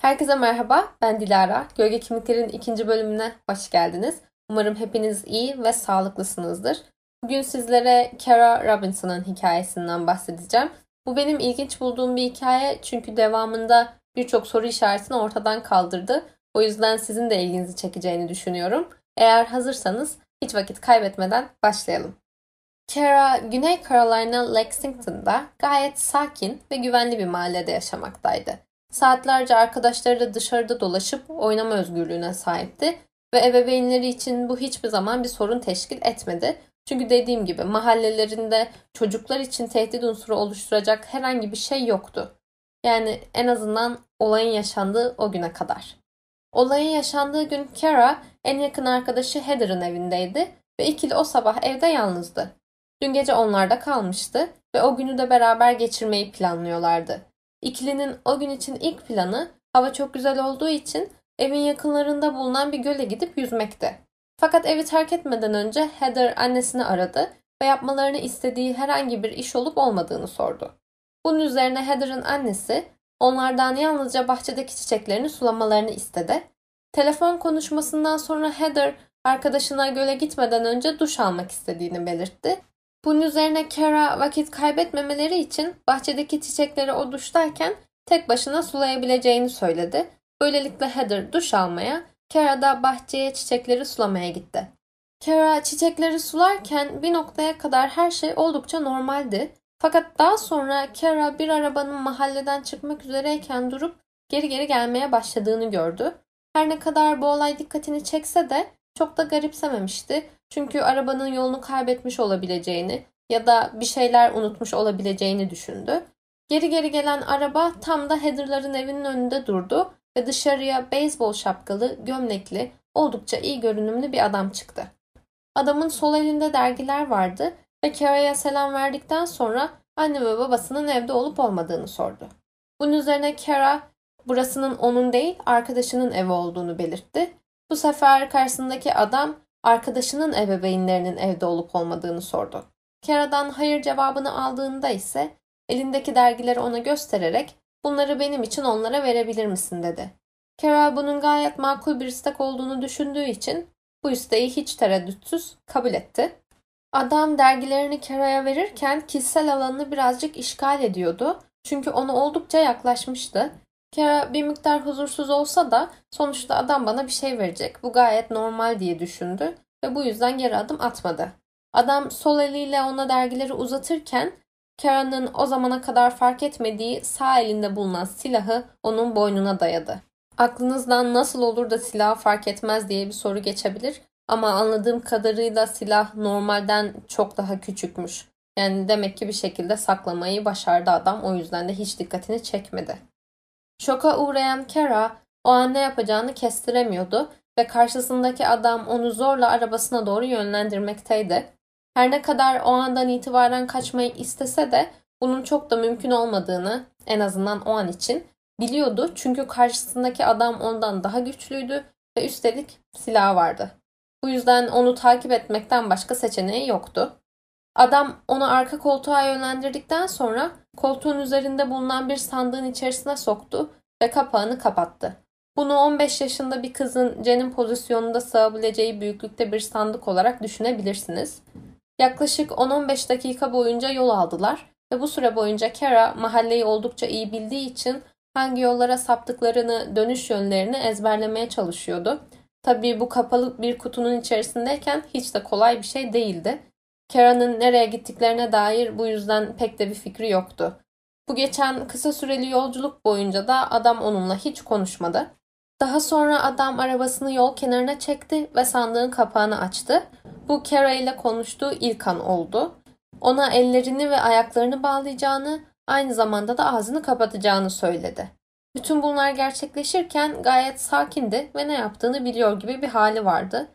Herkese merhaba, ben Dilara. Gölge Kimliklerin ikinci bölümüne hoş geldiniz. Umarım hepiniz iyi ve sağlıklısınızdır. Bugün sizlere Kara Robinson'ın hikayesinden bahsedeceğim. Bu benim ilginç bulduğum bir hikaye çünkü devamında birçok soru işaretini ortadan kaldırdı. O yüzden sizin de ilginizi çekeceğini düşünüyorum. Eğer hazırsanız hiç vakit kaybetmeden başlayalım. Kara, Güney Carolina Lexington'da gayet sakin ve güvenli bir mahallede yaşamaktaydı. Saatlerce arkadaşlarıyla dışarıda dolaşıp oynama özgürlüğüne sahipti ve ebeveynleri için bu hiçbir zaman bir sorun teşkil etmedi. Çünkü dediğim gibi mahallelerinde çocuklar için tehdit unsuru oluşturacak herhangi bir şey yoktu. Yani en azından olayın yaşandığı o güne kadar. Olayın yaşandığı gün Kara en yakın arkadaşı Heather'ın evindeydi ve ikili o sabah evde yalnızdı. Dün gece onlarda kalmıştı ve o günü de beraber geçirmeyi planlıyorlardı. İkilinin o gün için ilk planı hava çok güzel olduğu için evin yakınlarında bulunan bir göle gidip yüzmekti. Fakat evi terk etmeden önce Heather annesini aradı ve yapmalarını istediği herhangi bir iş olup olmadığını sordu. Bunun üzerine Heather'ın annesi onlardan yalnızca bahçedeki çiçeklerini sulamalarını istedi. Telefon konuşmasından sonra Heather arkadaşına göle gitmeden önce duş almak istediğini belirtti. Bunun üzerine Kara vakit kaybetmemeleri için bahçedeki çiçekleri o duştayken tek başına sulayabileceğini söyledi. Böylelikle Heather duş almaya, Kara da bahçeye çiçekleri sulamaya gitti. Kara çiçekleri sularken bir noktaya kadar her şey oldukça normaldi. Fakat daha sonra Kara bir arabanın mahalleden çıkmak üzereyken durup geri geri gelmeye başladığını gördü. Her ne kadar bu olay dikkatini çekse de çok da garipsememişti. Çünkü arabanın yolunu kaybetmiş olabileceğini ya da bir şeyler unutmuş olabileceğini düşündü. Geri geri gelen araba tam da Heather'ların evinin önünde durdu ve dışarıya beyzbol şapkalı, gömlekli, oldukça iyi görünümlü bir adam çıktı. Adamın sol elinde dergiler vardı ve Kara'ya selam verdikten sonra anne ve babasının evde olup olmadığını sordu. Bunun üzerine Kara burasının onun değil arkadaşının evi olduğunu belirtti. Bu sefer karşısındaki adam arkadaşının ebeveynlerinin evde olup olmadığını sordu. Kara'dan hayır cevabını aldığında ise elindeki dergileri ona göstererek bunları benim için onlara verebilir misin dedi. Kara bunun gayet makul bir istek olduğunu düşündüğü için bu isteği hiç tereddütsüz kabul etti. Adam dergilerini Kara'ya verirken kişisel alanını birazcık işgal ediyordu. Çünkü ona oldukça yaklaşmıştı. Kara bir miktar huzursuz olsa da sonuçta adam bana bir şey verecek. Bu gayet normal diye düşündü ve bu yüzden geri adım atmadı. Adam sol eliyle ona dergileri uzatırken Kara'nın o zamana kadar fark etmediği sağ elinde bulunan silahı onun boynuna dayadı. Aklınızdan nasıl olur da silahı fark etmez diye bir soru geçebilir ama anladığım kadarıyla silah normalden çok daha küçükmüş. Yani demek ki bir şekilde saklamayı başardı adam o yüzden de hiç dikkatini çekmedi. Şoka uğrayan Kara o an ne yapacağını kestiremiyordu ve karşısındaki adam onu zorla arabasına doğru yönlendirmekteydi. Her ne kadar o andan itibaren kaçmayı istese de bunun çok da mümkün olmadığını en azından o an için biliyordu. Çünkü karşısındaki adam ondan daha güçlüydü ve üstelik silah vardı. Bu yüzden onu takip etmekten başka seçeneği yoktu. Adam onu arka koltuğa yönlendirdikten sonra koltuğun üzerinde bulunan bir sandığın içerisine soktu ve kapağını kapattı. Bunu 15 yaşında bir kızın cenin pozisyonunda sığabileceği büyüklükte bir sandık olarak düşünebilirsiniz. Yaklaşık 10-15 dakika boyunca yol aldılar ve bu süre boyunca Kara mahalleyi oldukça iyi bildiği için hangi yollara saptıklarını, dönüş yönlerini ezberlemeye çalışıyordu. Tabii bu kapalı bir kutunun içerisindeyken hiç de kolay bir şey değildi. Kara'nın nereye gittiklerine dair bu yüzden pek de bir fikri yoktu. Bu geçen kısa süreli yolculuk boyunca da adam onunla hiç konuşmadı. Daha sonra adam arabasını yol kenarına çekti ve sandığın kapağını açtı. Bu Kara ile konuştuğu ilk an oldu. Ona ellerini ve ayaklarını bağlayacağını, aynı zamanda da ağzını kapatacağını söyledi. Bütün bunlar gerçekleşirken gayet sakindi ve ne yaptığını biliyor gibi bir hali vardı.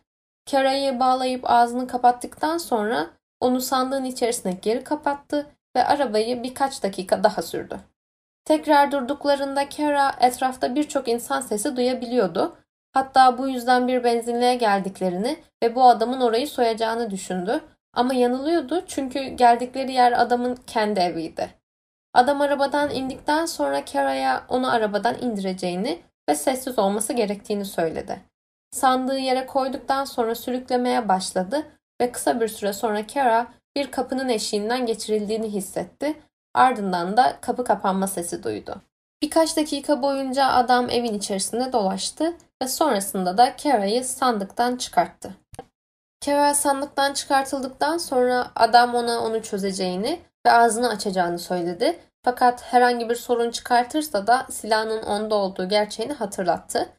Kara'yı bağlayıp ağzını kapattıktan sonra onu sandığın içerisine geri kapattı ve arabayı birkaç dakika daha sürdü. Tekrar durduklarında Kara etrafta birçok insan sesi duyabiliyordu. Hatta bu yüzden bir benzinliğe geldiklerini ve bu adamın orayı soyacağını düşündü. Ama yanılıyordu çünkü geldikleri yer adamın kendi eviydi. Adam arabadan indikten sonra Kara'ya onu arabadan indireceğini ve sessiz olması gerektiğini söyledi. Sandığı yere koyduktan sonra sürüklemeye başladı ve kısa bir süre sonra Kara bir kapının eşiğinden geçirildiğini hissetti. Ardından da kapı kapanma sesi duydu. Birkaç dakika boyunca adam evin içerisinde dolaştı ve sonrasında da Kara'yı sandıktan çıkarttı. Kara sandıktan çıkartıldıktan sonra adam ona onu çözeceğini ve ağzını açacağını söyledi. Fakat herhangi bir sorun çıkartırsa da silahının onda olduğu gerçeğini hatırlattı.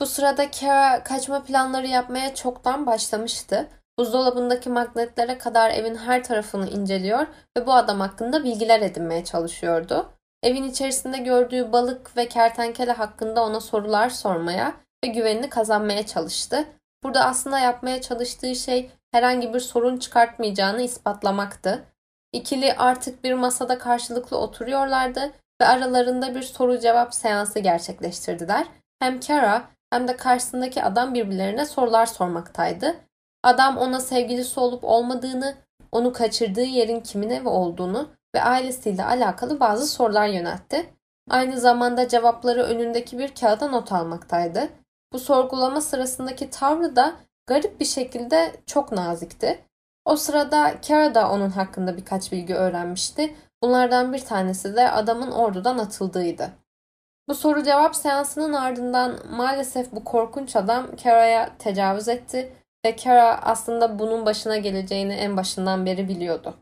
Bu sırada Kara kaçma planları yapmaya çoktan başlamıştı. Buzdolabındaki magnetlere kadar evin her tarafını inceliyor ve bu adam hakkında bilgiler edinmeye çalışıyordu. Evin içerisinde gördüğü balık ve kertenkele hakkında ona sorular sormaya ve güvenini kazanmaya çalıştı. Burada aslında yapmaya çalıştığı şey herhangi bir sorun çıkartmayacağını ispatlamaktı. İkili artık bir masada karşılıklı oturuyorlardı ve aralarında bir soru cevap seansı gerçekleştirdiler. Hem Kara hem de karşısındaki adam birbirlerine sorular sormaktaydı. Adam ona sevgilisi olup olmadığını, onu kaçırdığı yerin kimin evi olduğunu ve ailesiyle alakalı bazı sorular yöneltti. Aynı zamanda cevapları önündeki bir kağıda not almaktaydı. Bu sorgulama sırasındaki tavrı da garip bir şekilde çok nazikti. O sırada Kara da onun hakkında birkaç bilgi öğrenmişti. Bunlardan bir tanesi de adamın ordudan atıldığıydı. Bu soru cevap seansının ardından maalesef bu korkunç adam Kara'ya tecavüz etti ve Kara aslında bunun başına geleceğini en başından beri biliyordu.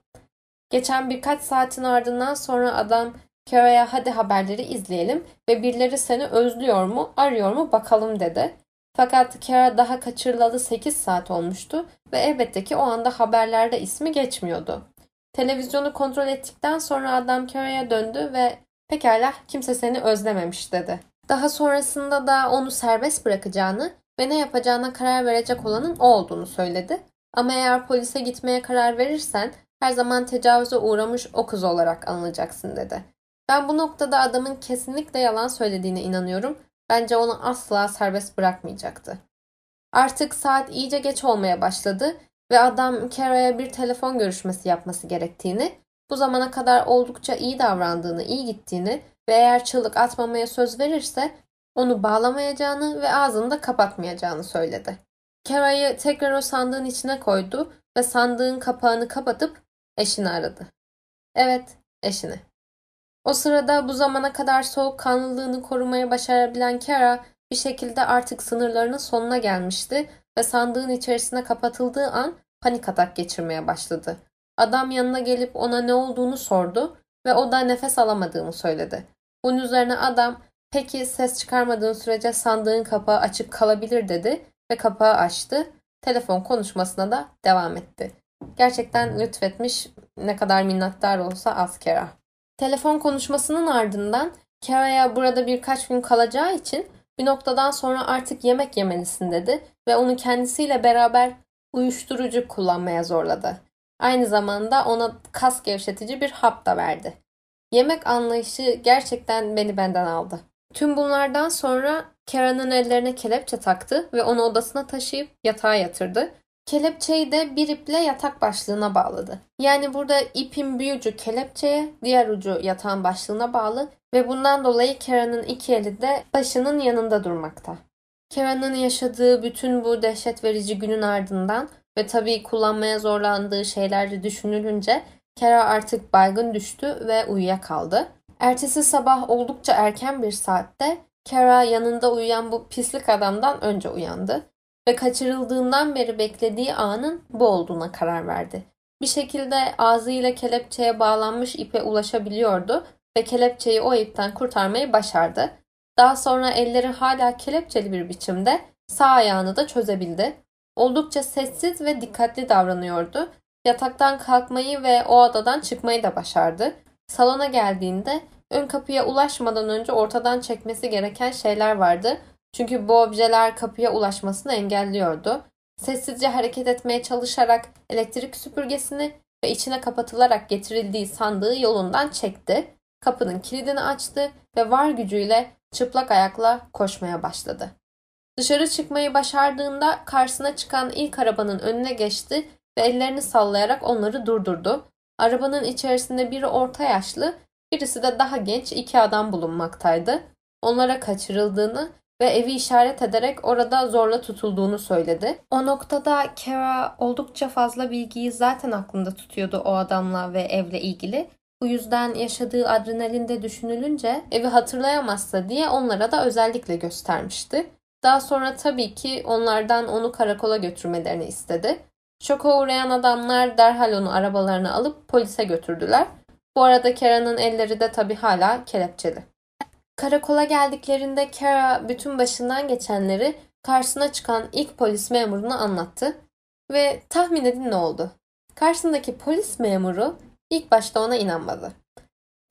Geçen birkaç saatin ardından sonra adam Kara'ya hadi haberleri izleyelim ve birileri seni özlüyor mu, arıyor mu bakalım dedi. Fakat Kara daha kaçırılalı 8 saat olmuştu ve elbette ki o anda haberlerde ismi geçmiyordu. Televizyonu kontrol ettikten sonra adam Kara'ya döndü ve pekala kimse seni özlememiş dedi. Daha sonrasında da onu serbest bırakacağını ve ne yapacağına karar verecek olanın o olduğunu söyledi. Ama eğer polise gitmeye karar verirsen her zaman tecavüze uğramış o kız olarak anılacaksın dedi. Ben bu noktada adamın kesinlikle yalan söylediğine inanıyorum. Bence onu asla serbest bırakmayacaktı. Artık saat iyice geç olmaya başladı ve adam Kara'ya bir telefon görüşmesi yapması gerektiğini, bu zamana kadar oldukça iyi davrandığını, iyi gittiğini ve eğer çığlık atmamaya söz verirse onu bağlamayacağını ve ağzını da kapatmayacağını söyledi. Kara'yı tekrar o sandığın içine koydu ve sandığın kapağını kapatıp eşini aradı. Evet, eşini. O sırada bu zamana kadar soğukkanlılığını korumaya başarabilen Kara bir şekilde artık sınırlarının sonuna gelmişti ve sandığın içerisine kapatıldığı an panik atak geçirmeye başladı. Adam yanına gelip ona ne olduğunu sordu ve o da nefes alamadığını söyledi. Bunun üzerine adam peki ses çıkarmadığın sürece sandığın kapağı açık kalabilir dedi ve kapağı açtı. Telefon konuşmasına da devam etti. Gerçekten lütfetmiş ne kadar minnettar olsa az Kara. Telefon konuşmasının ardından Kara'ya burada birkaç gün kalacağı için bir noktadan sonra artık yemek yemelisin dedi ve onu kendisiyle beraber uyuşturucu kullanmaya zorladı. Aynı zamanda ona kas gevşetici bir hap da verdi. Yemek anlayışı gerçekten beni benden aldı. Tüm bunlardan sonra Kara'nın ellerine kelepçe taktı ve onu odasına taşıyıp yatağa yatırdı Kelepçeyi de bir iple yatak başlığına bağladı. Yani burada ipin bir ucu kelepçeye, diğer ucu yatağın başlığına bağlı ve bundan dolayı Kara'nın iki eli de başının yanında durmakta. Kara'nın yaşadığı bütün bu dehşet verici günün ardından ve tabii kullanmaya zorlandığı şeyler de düşünülünce Kara artık baygın düştü ve uyuyakaldı. Ertesi sabah oldukça erken bir saatte Kara yanında uyuyan bu pislik adamdan önce uyandı ve kaçırıldığından beri beklediği anın bu olduğuna karar verdi. Bir şekilde ağzıyla kelepçeye bağlanmış ipe ulaşabiliyordu ve kelepçeyi o ipten kurtarmayı başardı. Daha sonra elleri hala kelepçeli bir biçimde sağ ayağını da çözebildi. Oldukça sessiz ve dikkatli davranıyordu. Yataktan kalkmayı ve o odadan çıkmayı da başardı. Salona geldiğinde ön kapıya ulaşmadan önce ortadan çekmesi gereken şeyler vardı çünkü bu objeler kapıya ulaşmasını engelliyordu. Sessizce hareket etmeye çalışarak elektrik süpürgesini ve içine kapatılarak getirildiği sandığı yolundan çekti. Kapının kilidini açtı ve var gücüyle çıplak ayakla koşmaya başladı. Dışarı çıkmayı başardığında karşısına çıkan ilk arabanın önüne geçti ve ellerini sallayarak onları durdurdu. Arabanın içerisinde biri orta yaşlı, birisi de daha genç iki adam bulunmaktaydı. Onlara kaçırıldığını ve evi işaret ederek orada zorla tutulduğunu söyledi. O noktada Kara oldukça fazla bilgiyi zaten aklında tutuyordu o adamla ve evle ilgili. Bu yüzden yaşadığı adrenalinde düşünülünce evi hatırlayamazsa diye onlara da özellikle göstermişti. Daha sonra tabii ki onlardan onu karakola götürmelerini istedi. Şoka uğrayan adamlar derhal onu arabalarına alıp polise götürdüler. Bu arada Kara'nın elleri de tabii hala kelepçeli. Karakola geldiklerinde Kara bütün başından geçenleri karşısına çıkan ilk polis memuruna anlattı. Ve tahmin edin ne oldu? Karşısındaki polis memuru ilk başta ona inanmadı.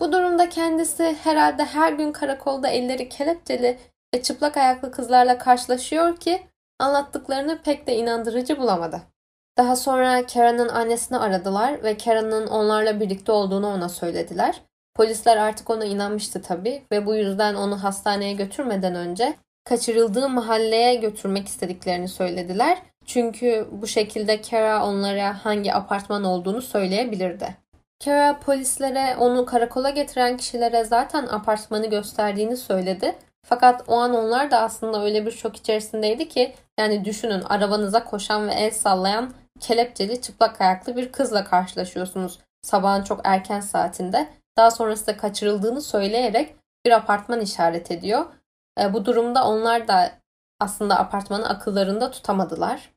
Bu durumda kendisi herhalde her gün karakolda elleri kelepçeli ve çıplak ayaklı kızlarla karşılaşıyor ki anlattıklarını pek de inandırıcı bulamadı. Daha sonra Karen'ın annesini aradılar ve Karen'ın onlarla birlikte olduğunu ona söylediler. Polisler artık ona inanmıştı tabii ve bu yüzden onu hastaneye götürmeden önce kaçırıldığı mahalleye götürmek istediklerini söylediler. Çünkü bu şekilde Kara onlara hangi apartman olduğunu söyleyebilirdi. Kara polislere onu karakola getiren kişilere zaten apartmanı gösterdiğini söyledi. Fakat o an onlar da aslında öyle bir şok içerisindeydi ki yani düşünün arabanıza koşan ve el sallayan kelepçeli çıplak ayaklı bir kızla karşılaşıyorsunuz sabahın çok erken saatinde. Daha sonrasında kaçırıldığını söyleyerek bir apartman işaret ediyor. E, bu durumda onlar da aslında apartmanı akıllarında tutamadılar.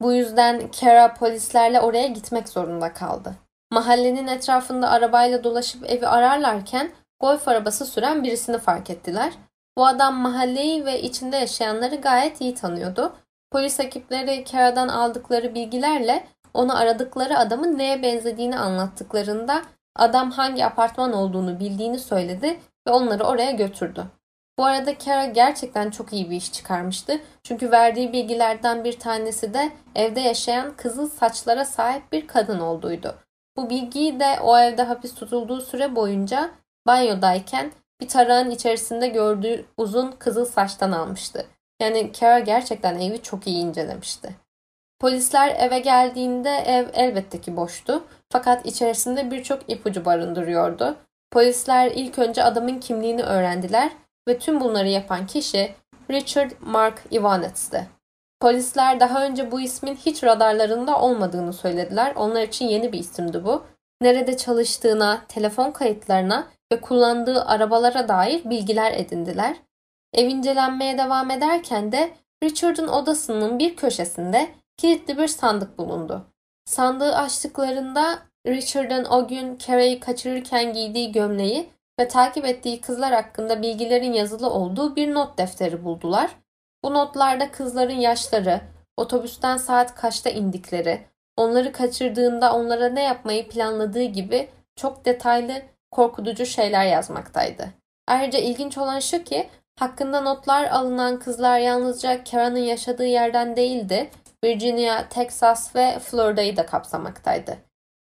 Bu yüzden Kara polislerle oraya gitmek zorunda kaldı. Mahallenin etrafında arabayla dolaşıp evi ararlarken golf arabası süren birisini fark ettiler. Bu adam mahalleyi ve içinde yaşayanları gayet iyi tanıyordu. Polis ekipleri Kara'dan aldıkları bilgilerle onu aradıkları adamın neye benzediğini anlattıklarında adam hangi apartman olduğunu bildiğini söyledi ve onları oraya götürdü. Bu arada Kara gerçekten çok iyi bir iş çıkarmıştı. Çünkü verdiği bilgilerden bir tanesi de evde yaşayan kızıl saçlara sahip bir kadın olduğuydu. Bu bilgiyi de o evde hapis tutulduğu süre boyunca banyodayken bir tarağın içerisinde gördüğü uzun kızıl saçtan almıştı. Yani Kara gerçekten evi çok iyi incelemişti. Polisler eve geldiğinde ev elbette ki boştu. Fakat içerisinde birçok ipucu barındırıyordu. Polisler ilk önce adamın kimliğini öğrendiler ve tüm bunları yapan kişi Richard Mark Ivanets'ti. Polisler daha önce bu ismin hiç radarlarında olmadığını söylediler. Onlar için yeni bir isimdi bu. Nerede çalıştığına, telefon kayıtlarına ve kullandığı arabalara dair bilgiler edindiler. Ev incelenmeye devam ederken de Richard'ın odasının bir köşesinde kilitli bir sandık bulundu. Sandığı açtıklarında Richard'ın o gün Carey'i kaçırırken giydiği gömleği ve takip ettiği kızlar hakkında bilgilerin yazılı olduğu bir not defteri buldular. Bu notlarda kızların yaşları, otobüsten saat kaçta indikleri, onları kaçırdığında onlara ne yapmayı planladığı gibi çok detaylı, korkutucu şeyler yazmaktaydı. Ayrıca ilginç olan şu ki hakkında notlar alınan kızlar yalnızca Kara'nın yaşadığı yerden değildi, Virginia, Texas ve Florida'yı da kapsamaktaydı.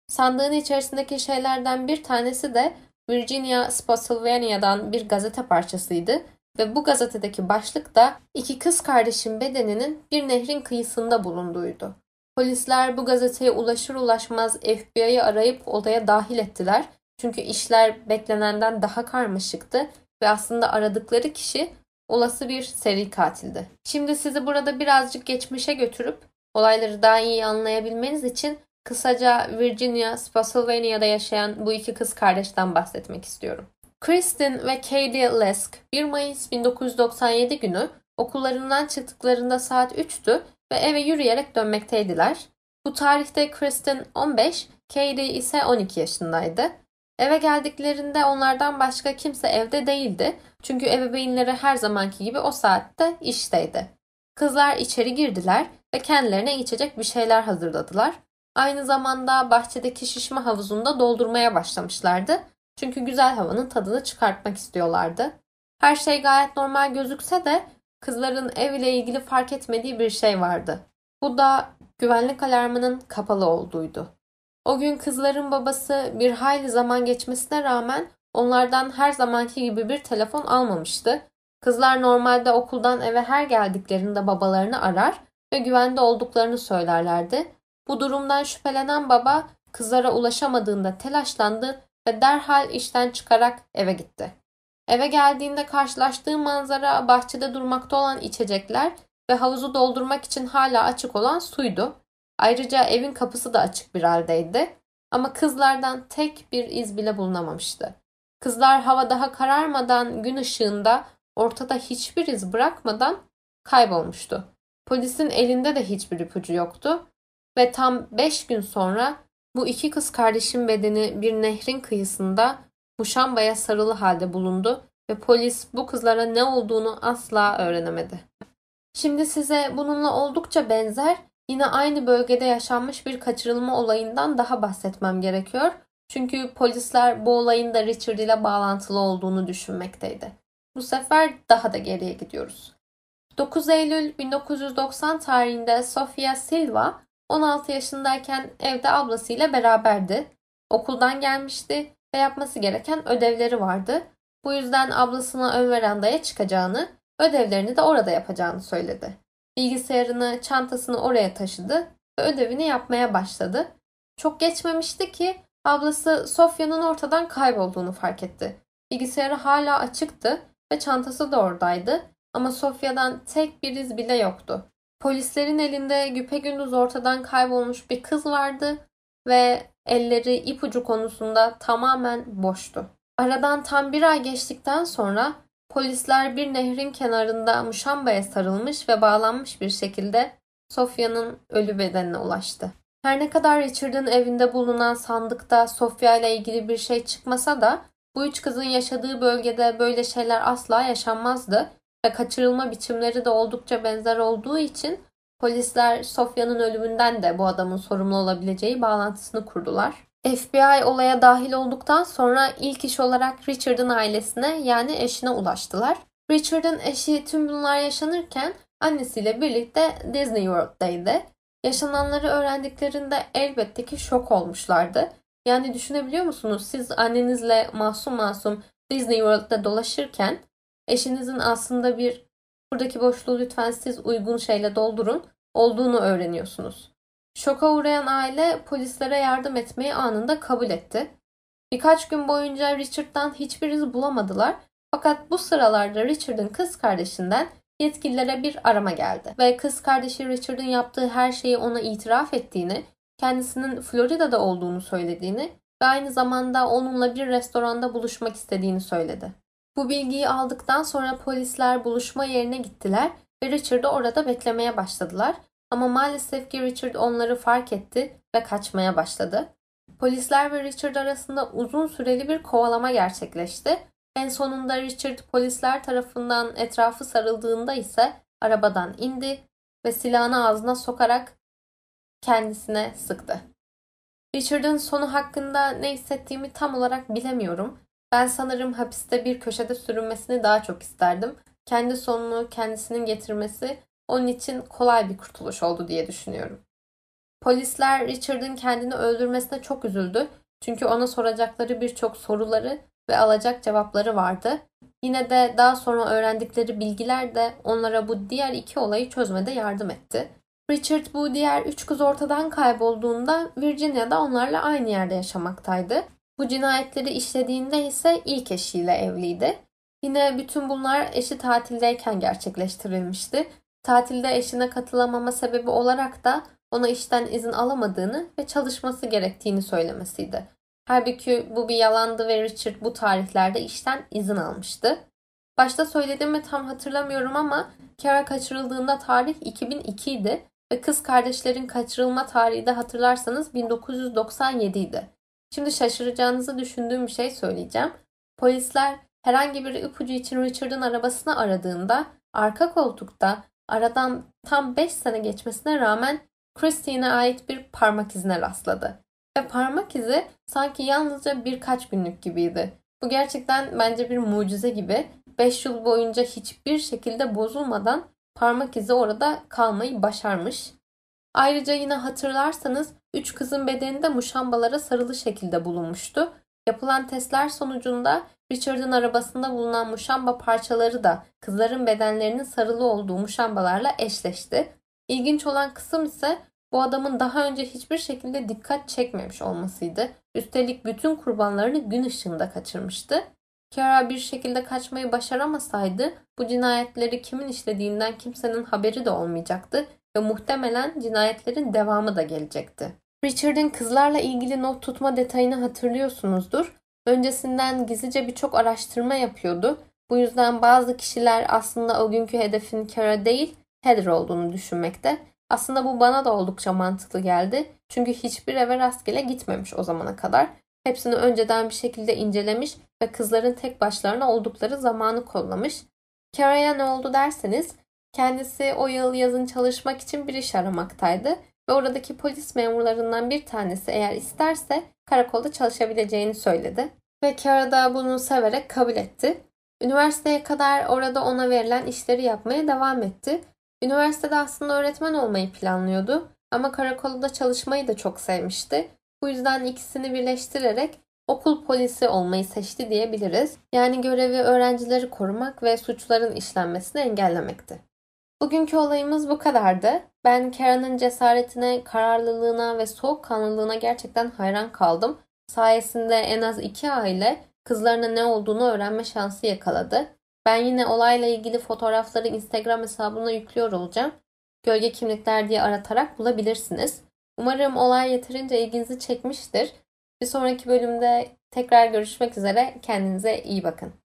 Sandığın içerisindeki şeylerden bir tanesi de Virginia Spotsylvania'dan bir gazete parçasıydı ve bu gazetedeki başlık da iki kız kardeşin bedeninin bir nehrin kıyısında bulunduğuydu. Polisler bu gazeteye ulaşır ulaşmaz FBI'yi arayıp odaya dahil ettiler. Çünkü işler beklenenden daha karmaşıktı ve aslında aradıkları kişi olası bir seri katildi. Şimdi sizi burada birazcık geçmişe götürüp olayları daha iyi anlayabilmeniz için kısaca Virginia, Spotsylvania'da yaşayan bu iki kız kardeşten bahsetmek istiyorum. Kristen ve Katie Lesk 1 Mayıs 1997 günü okullarından çıktıklarında saat 3'tü ve eve yürüyerek dönmekteydiler. Bu tarihte Kristen 15, Katie ise 12 yaşındaydı. Eve geldiklerinde onlardan başka kimse evde değildi. Çünkü ebeveynleri her zamanki gibi o saatte işteydi. Kızlar içeri girdiler ve kendilerine içecek bir şeyler hazırladılar. Aynı zamanda bahçedeki şişme havuzunda doldurmaya başlamışlardı. Çünkü güzel havanın tadını çıkartmak istiyorlardı. Her şey gayet normal gözükse de kızların ev ile ilgili fark etmediği bir şey vardı. Bu da güvenlik alarmının kapalı olduğuydu. O gün kızların babası bir hayli zaman geçmesine rağmen onlardan her zamanki gibi bir telefon almamıştı. Kızlar normalde okuldan eve her geldiklerinde babalarını arar ve güvende olduklarını söylerlerdi. Bu durumdan şüphelenen baba kızlara ulaşamadığında telaşlandı ve derhal işten çıkarak eve gitti. Eve geldiğinde karşılaştığı manzara bahçede durmakta olan içecekler ve havuzu doldurmak için hala açık olan suydu. Ayrıca evin kapısı da açık bir haldeydi. Ama kızlardan tek bir iz bile bulunamamıştı. Kızlar hava daha kararmadan gün ışığında ortada hiçbir iz bırakmadan kaybolmuştu. Polisin elinde de hiçbir ipucu yoktu ve tam beş gün sonra bu iki kız kardeşin bedeni bir nehrin kıyısında muşambaya sarılı halde bulundu ve polis bu kızlara ne olduğunu asla öğrenemedi. Şimdi size bununla oldukça benzer yine aynı bölgede yaşanmış bir kaçırılma olayından daha bahsetmem gerekiyor. Çünkü polisler bu olayın da Richard ile bağlantılı olduğunu düşünmekteydi. Bu sefer daha da geriye gidiyoruz. 9 Eylül 1990 tarihinde Sofia Silva 16 yaşındayken evde ablasıyla beraberdi. Okuldan gelmişti ve yapması gereken ödevleri vardı. Bu yüzden ablasına ön verandaya çıkacağını, ödevlerini de orada yapacağını söyledi. Bilgisayarını, çantasını oraya taşıdı ve ödevini yapmaya başladı. Çok geçmemişti ki ablası Sofya'nın ortadan kaybolduğunu fark etti. Bilgisayarı hala açıktı ve çantası da oradaydı ama Sofya'dan tek bir iz bile yoktu. Polislerin elinde güpegündüz ortadan kaybolmuş bir kız vardı ve elleri ipucu konusunda tamamen boştu. Aradan tam bir ay geçtikten sonra polisler bir nehrin kenarında muşambaya sarılmış ve bağlanmış bir şekilde Sofya'nın ölü bedenine ulaştı. Her ne kadar Richard'ın evinde bulunan sandıkta Sofya ile ilgili bir şey çıkmasa da bu üç kızın yaşadığı bölgede böyle şeyler asla yaşanmazdı ve kaçırılma biçimleri de oldukça benzer olduğu için polisler Sofya'nın ölümünden de bu adamın sorumlu olabileceği bağlantısını kurdular. FBI olaya dahil olduktan sonra ilk iş olarak Richard'ın ailesine yani eşine ulaştılar. Richard'ın eşi tüm bunlar yaşanırken annesiyle birlikte Disney World'daydı. Yaşananları öğrendiklerinde elbette ki şok olmuşlardı. Yani düşünebiliyor musunuz? Siz annenizle masum masum Disney World'da dolaşırken eşinizin aslında bir buradaki boşluğu lütfen siz uygun şeyle doldurun olduğunu öğreniyorsunuz. Şoka uğrayan aile polislere yardım etmeyi anında kabul etti. Birkaç gün boyunca Richard'dan hiçbir iz bulamadılar. Fakat bu sıralarda Richard'ın kız kardeşinden yetkililere bir arama geldi. Ve kız kardeşi Richard'ın yaptığı her şeyi ona itiraf ettiğini, kendisinin Florida'da olduğunu söylediğini ve aynı zamanda onunla bir restoranda buluşmak istediğini söyledi. Bu bilgiyi aldıktan sonra polisler buluşma yerine gittiler ve Richard'ı orada beklemeye başladılar. Ama maalesef ki Richard onları fark etti ve kaçmaya başladı. Polisler ve Richard arasında uzun süreli bir kovalama gerçekleşti. En sonunda Richard polisler tarafından etrafı sarıldığında ise arabadan indi ve silahını ağzına sokarak kendisine sıktı. Richard'ın sonu hakkında ne hissettiğimi tam olarak bilemiyorum. Ben sanırım hapiste bir köşede sürünmesini daha çok isterdim. Kendi sonunu kendisinin getirmesi onun için kolay bir kurtuluş oldu diye düşünüyorum. Polisler Richard'ın kendini öldürmesine çok üzüldü. Çünkü ona soracakları birçok soruları ve alacak cevapları vardı. Yine de daha sonra öğrendikleri bilgiler de onlara bu diğer iki olayı çözmede yardım etti. Richard bu diğer üç kız ortadan kaybolduğunda Virginia'da onlarla aynı yerde yaşamaktaydı. Bu cinayetleri işlediğinde ise ilk eşiyle evliydi. Yine bütün bunlar eşi tatildeyken gerçekleştirilmişti Tatilde eşine katılamama sebebi olarak da ona işten izin alamadığını ve çalışması gerektiğini söylemesiydi. Halbuki bu bir yalandı ve Richard bu tarihlerde işten izin almıştı. Başta söylediğimi tam hatırlamıyorum ama Kara kaçırıldığında tarih 2002 idi ve kız kardeşlerin kaçırılma tarihi de hatırlarsanız 1997 idi. Şimdi şaşıracağınızı düşündüğüm bir şey söyleyeceğim. Polisler herhangi bir ipucu için Richard'ın arabasını aradığında arka koltukta Aradan tam 5 sene geçmesine rağmen Christine'e ait bir parmak izine rastladı. Ve parmak izi sanki yalnızca birkaç günlük gibiydi. Bu gerçekten bence bir mucize gibi. 5 yıl boyunca hiçbir şekilde bozulmadan parmak izi orada kalmayı başarmış. Ayrıca yine hatırlarsanız 3 kızın bedeni de muşambalara sarılı şekilde bulunmuştu. Yapılan testler sonucunda Richard'ın arabasında bulunan muşamba parçaları da kızların bedenlerinin sarılı olduğu muşambalarla eşleşti. İlginç olan kısım ise bu adamın daha önce hiçbir şekilde dikkat çekmemiş olmasıydı. Üstelik bütün kurbanlarını gün ışığında kaçırmıştı. Kara bir şekilde kaçmayı başaramasaydı bu cinayetleri kimin işlediğinden kimsenin haberi de olmayacaktı ve muhtemelen cinayetlerin devamı da gelecekti. Richard'in kızlarla ilgili not tutma detayını hatırlıyorsunuzdur. Öncesinden gizlice birçok araştırma yapıyordu. Bu yüzden bazı kişiler aslında o günkü hedefin Kara değil, Heather olduğunu düşünmekte. Aslında bu bana da oldukça mantıklı geldi. Çünkü hiçbir eve rastgele gitmemiş o zamana kadar. Hepsini önceden bir şekilde incelemiş ve kızların tek başlarına oldukları zamanı kollamış. Kara'ya ne oldu derseniz kendisi o yıl yazın çalışmak için bir iş aramaktaydı ve oradaki polis memurlarından bir tanesi eğer isterse karakolda çalışabileceğini söyledi. Ve Kara da bunu severek kabul etti. Üniversiteye kadar orada ona verilen işleri yapmaya devam etti. Üniversitede aslında öğretmen olmayı planlıyordu ama karakolda çalışmayı da çok sevmişti. Bu yüzden ikisini birleştirerek okul polisi olmayı seçti diyebiliriz. Yani görevi öğrencileri korumak ve suçların işlenmesini engellemekti. Bugünkü olayımız bu kadardı. Ben Karen'ın cesaretine, kararlılığına ve soğukkanlılığına gerçekten hayran kaldım. Sayesinde en az iki aile kızlarına ne olduğunu öğrenme şansı yakaladı. Ben yine olayla ilgili fotoğrafları Instagram hesabına yüklüyor olacağım. Gölge kimlikler diye aratarak bulabilirsiniz. Umarım olay yeterince ilginizi çekmiştir. Bir sonraki bölümde tekrar görüşmek üzere. Kendinize iyi bakın.